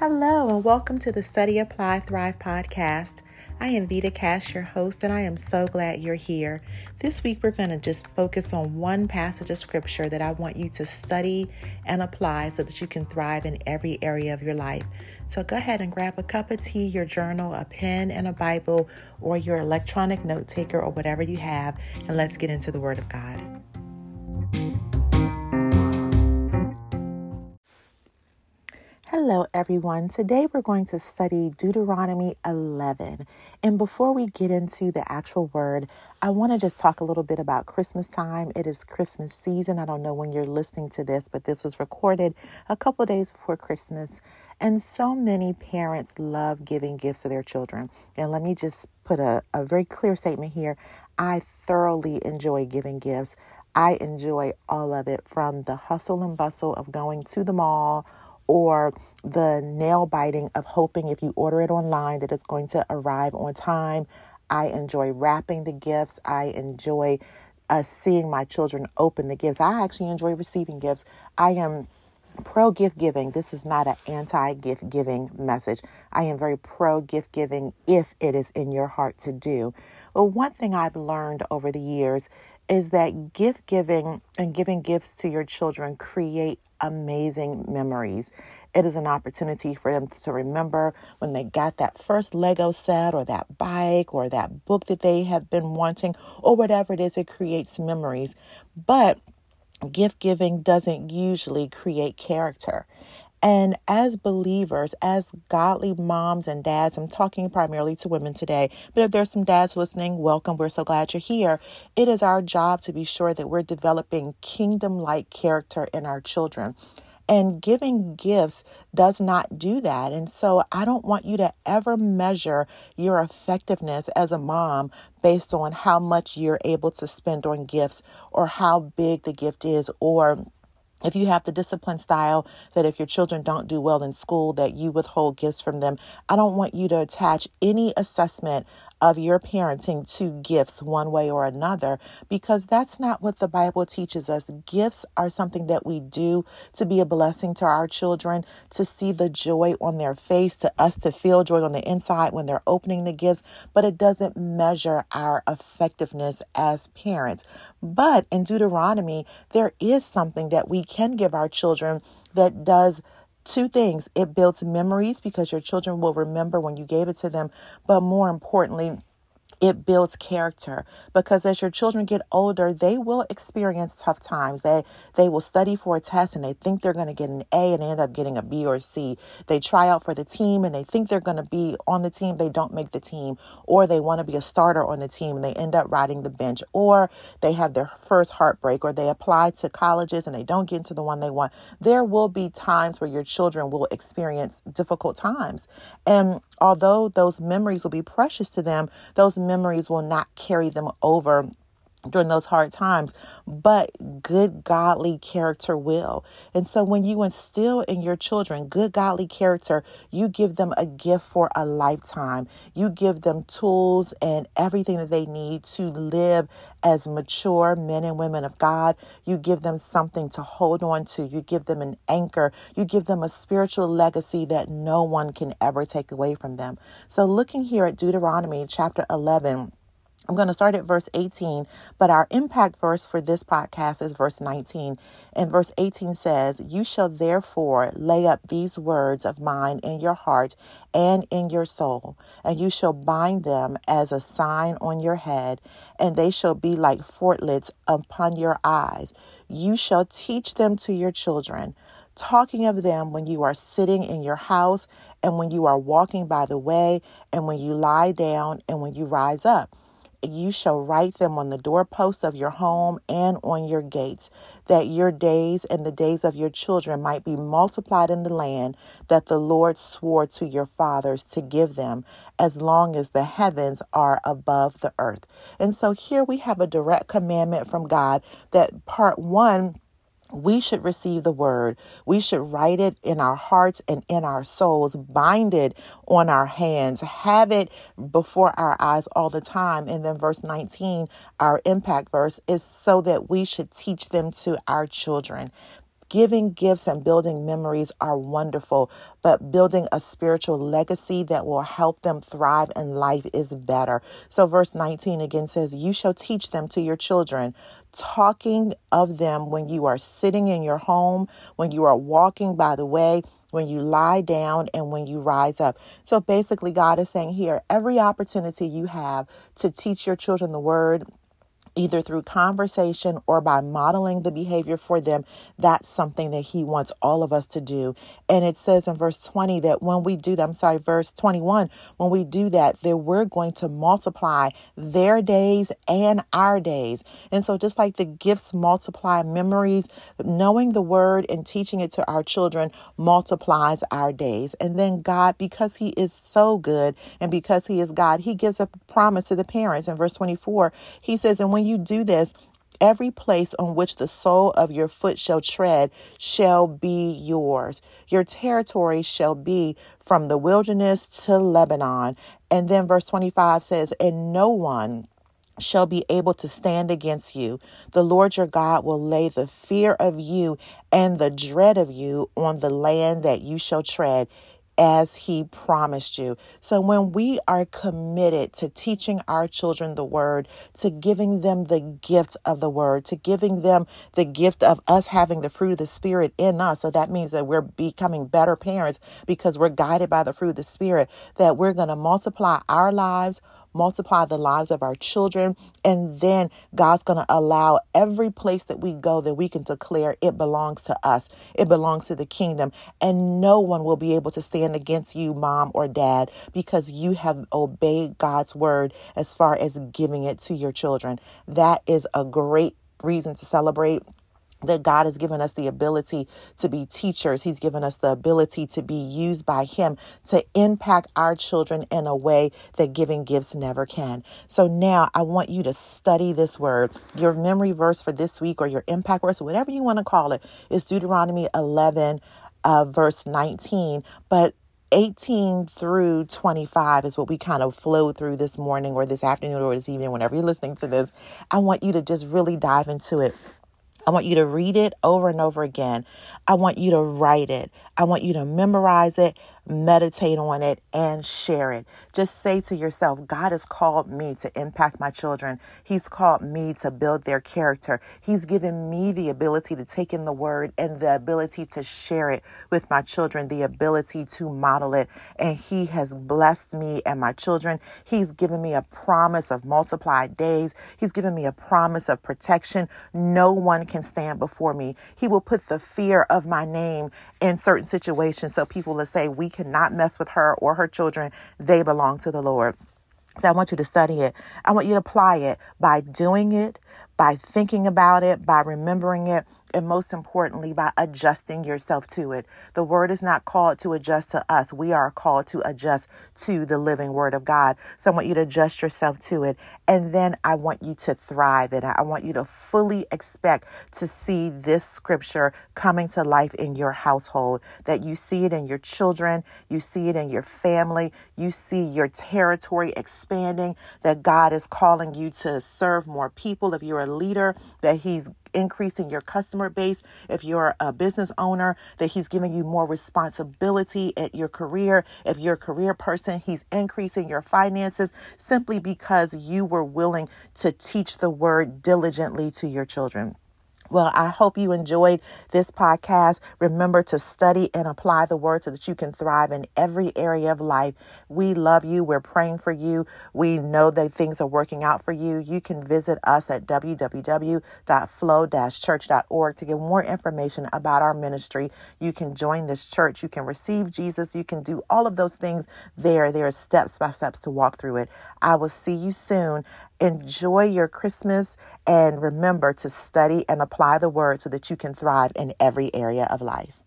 Hello, and welcome to the Study Apply Thrive podcast. I am Vita Cash, your host, and I am so glad you're here. This week, we're going to just focus on one passage of scripture that I want you to study and apply so that you can thrive in every area of your life. So go ahead and grab a cup of tea, your journal, a pen, and a Bible, or your electronic note taker, or whatever you have, and let's get into the Word of God. Hello, everyone. Today we're going to study Deuteronomy 11. And before we get into the actual word, I want to just talk a little bit about Christmas time. It is Christmas season. I don't know when you're listening to this, but this was recorded a couple days before Christmas. And so many parents love giving gifts to their children. And let me just put a, a very clear statement here I thoroughly enjoy giving gifts. I enjoy all of it from the hustle and bustle of going to the mall or the nail biting of hoping if you order it online that it's going to arrive on time. I enjoy wrapping the gifts. I enjoy uh, seeing my children open the gifts. I actually enjoy receiving gifts. I am pro gift giving. This is not an anti gift giving message. I am very pro gift giving if it is in your heart to do. But one thing I've learned over the years is that gift giving and giving gifts to your children create amazing memories. It is an opportunity for them to remember when they got that first Lego set or that bike or that book that they have been wanting or whatever it is. It creates memories. But gift giving doesn't usually create character. And as believers, as godly moms and dads, I'm talking primarily to women today, but if there's some dads listening, welcome. We're so glad you're here. It is our job to be sure that we're developing kingdom like character in our children. And giving gifts does not do that. And so I don't want you to ever measure your effectiveness as a mom based on how much you're able to spend on gifts or how big the gift is or if you have the discipline style that if your children don't do well in school that you withhold gifts from them. I don't want you to attach any assessment of your parenting to gifts one way or another because that's not what the Bible teaches us. Gifts are something that we do to be a blessing to our children, to see the joy on their face, to us to feel joy on the inside when they're opening the gifts, but it doesn't measure our effectiveness as parents. But in Deuteronomy, there is something that we can give our children that does two things. It builds memories because your children will remember when you gave it to them, but more importantly, it builds character. Because as your children get older they will experience tough times. They they will study for a test and they think they're going to get an a and they end up getting a b or c. They try out for the team and they think they're going to be on the team. They don't make the team. Or they want to be a starter on the team and they end up riding the bench. Or they have their first heartbreak or they apply to colleges and they don't get into the one they want. There will be times where your children will experience difficult times. And although those memories will be precious to them those memories will not carry them over during those hard times, but good godly character will. And so when you instill in your children good godly character, you give them a gift for a lifetime. You give them tools and everything that they need to live as mature men and women of God. You give them something to hold on to. You give them an anchor. You give them a spiritual legacy that no one can ever take away from them. So looking here at Deuteronomy chapter 11, I'm going to start at verse 18, but our impact verse for this podcast is verse 19. And verse 18 says, You shall therefore lay up these words of mine in your heart and in your soul, and you shall bind them as a sign on your head, and they shall be like frontlets upon your eyes. You shall teach them to your children talking of them when you are sitting in your house and when you are walking by the way and when you lie down and when you rise up you shall write them on the doorposts of your home and on your gates, that your days and the days of your children might be multiplied in the land that the Lord swore to your fathers to give them, as long as the heavens are above the earth. And so here we have a direct commandment from God that part one we should receive the word. We should write it in our hearts and in our souls, bind it on our hands, have it before our eyes all the time. And then, verse 19, our impact verse, is so that we should teach them to our children. Giving gifts and building memories are wonderful, but building a spiritual legacy that will help them thrive in life is better. So, verse 19 again says, You shall teach them to your children, talking of them when you are sitting in your home, when you are walking by the way, when you lie down, and when you rise up. So, basically, God is saying here every opportunity you have to teach your children the word, either through conversation or by modeling the behavior for them, that's something that he wants all of us to do. And it says in verse 20 that when we do that, I'm sorry, verse 21, when we do that, that we're going to multiply their days and our days. And so just like the gifts multiply memories, knowing the word and teaching it to our children multiplies our days. And then God, because he is so good and because he is God, he gives a promise to the parents. In verse 24, he says, and when you you do this, every place on which the sole of your foot shall tread shall be yours. Your territory shall be from the wilderness to Lebanon. And then verse 25 says, And no one shall be able to stand against you. The Lord your God will lay the fear of you and the dread of you on the land that you shall tread as he promised you. So when we are committed to teaching our children the word, to giving them the gift of the word, to giving them the gift of us having the fruit of the spirit in us. So that means that we're becoming better parents because we're guided by the fruit of the spirit, that we're going to multiply our lives multiply the lives of our children. And then God's going to allow every place that we go that we can declare it belongs to us, it belongs to the kingdom. And no one will be able to stand against you, mom or dad, because you have obeyed God's word as far as giving it to your children. That is a great reason to celebrate that God has given us the ability to be teachers. He's given us the ability to be used by Him to impact our children in a way that giving gifts never can. So now I want you to study this word. Your memory verse for this week or your impact verse, whatever you want to call it, is Deuteronomy 11, uh, verse 19. But 18 through 25 is what we kind of flow through this morning or this afternoon or this evening, whenever you're listening to this. I want you to just really dive into it. I want you to read it over and over again. I want you to write it. I want you to memorize it meditate on it, and share it. Just say to yourself, God has called me to impact my children. He's called me to build their character. He's given me the ability to take in the word and the ability to share it with my children, the ability to model it. And He has blessed me and my children. He's given me a promise of multiplied days. He's given me a promise of protection. No one can stand before me. He will put the fear of my name in certain situations so people will say, We cannot mess with her or her children. They belong to the Lord. So I want you to study it. I want you to apply it by doing it, by thinking about it, by remembering it, and most importantly, by adjusting yourself to it. The word is not called to adjust to us. We are called to adjust to the living word of God. So I want you to adjust yourself to it. And then I want you to thrive in it. I want you to fully expect to see this scripture coming to life in your household, that you see it in your children, you see it in your family, you see your territory expanding, that God is calling you to serve more people. If you're a leader, that He's increasing your customer base. If you're a business owner, that He's giving you more responsibility at your career. If you're a career person, He's increasing your finances simply because you were willing to teach the word diligently to your children. Well, I hope you enjoyed this podcast. Remember to study and apply the word so that you can thrive in every area of life. We love you. We're praying for you. We know that things are working out for you. You can visit us at www.flow-church.org to get more information about our ministry. You can join this church. You can receive Jesus. You can do all of those things there. There are steps by steps to walk through it. I will see you soon. Enjoy your Christmas and remember to study and apply the word so that you can thrive in every area of life.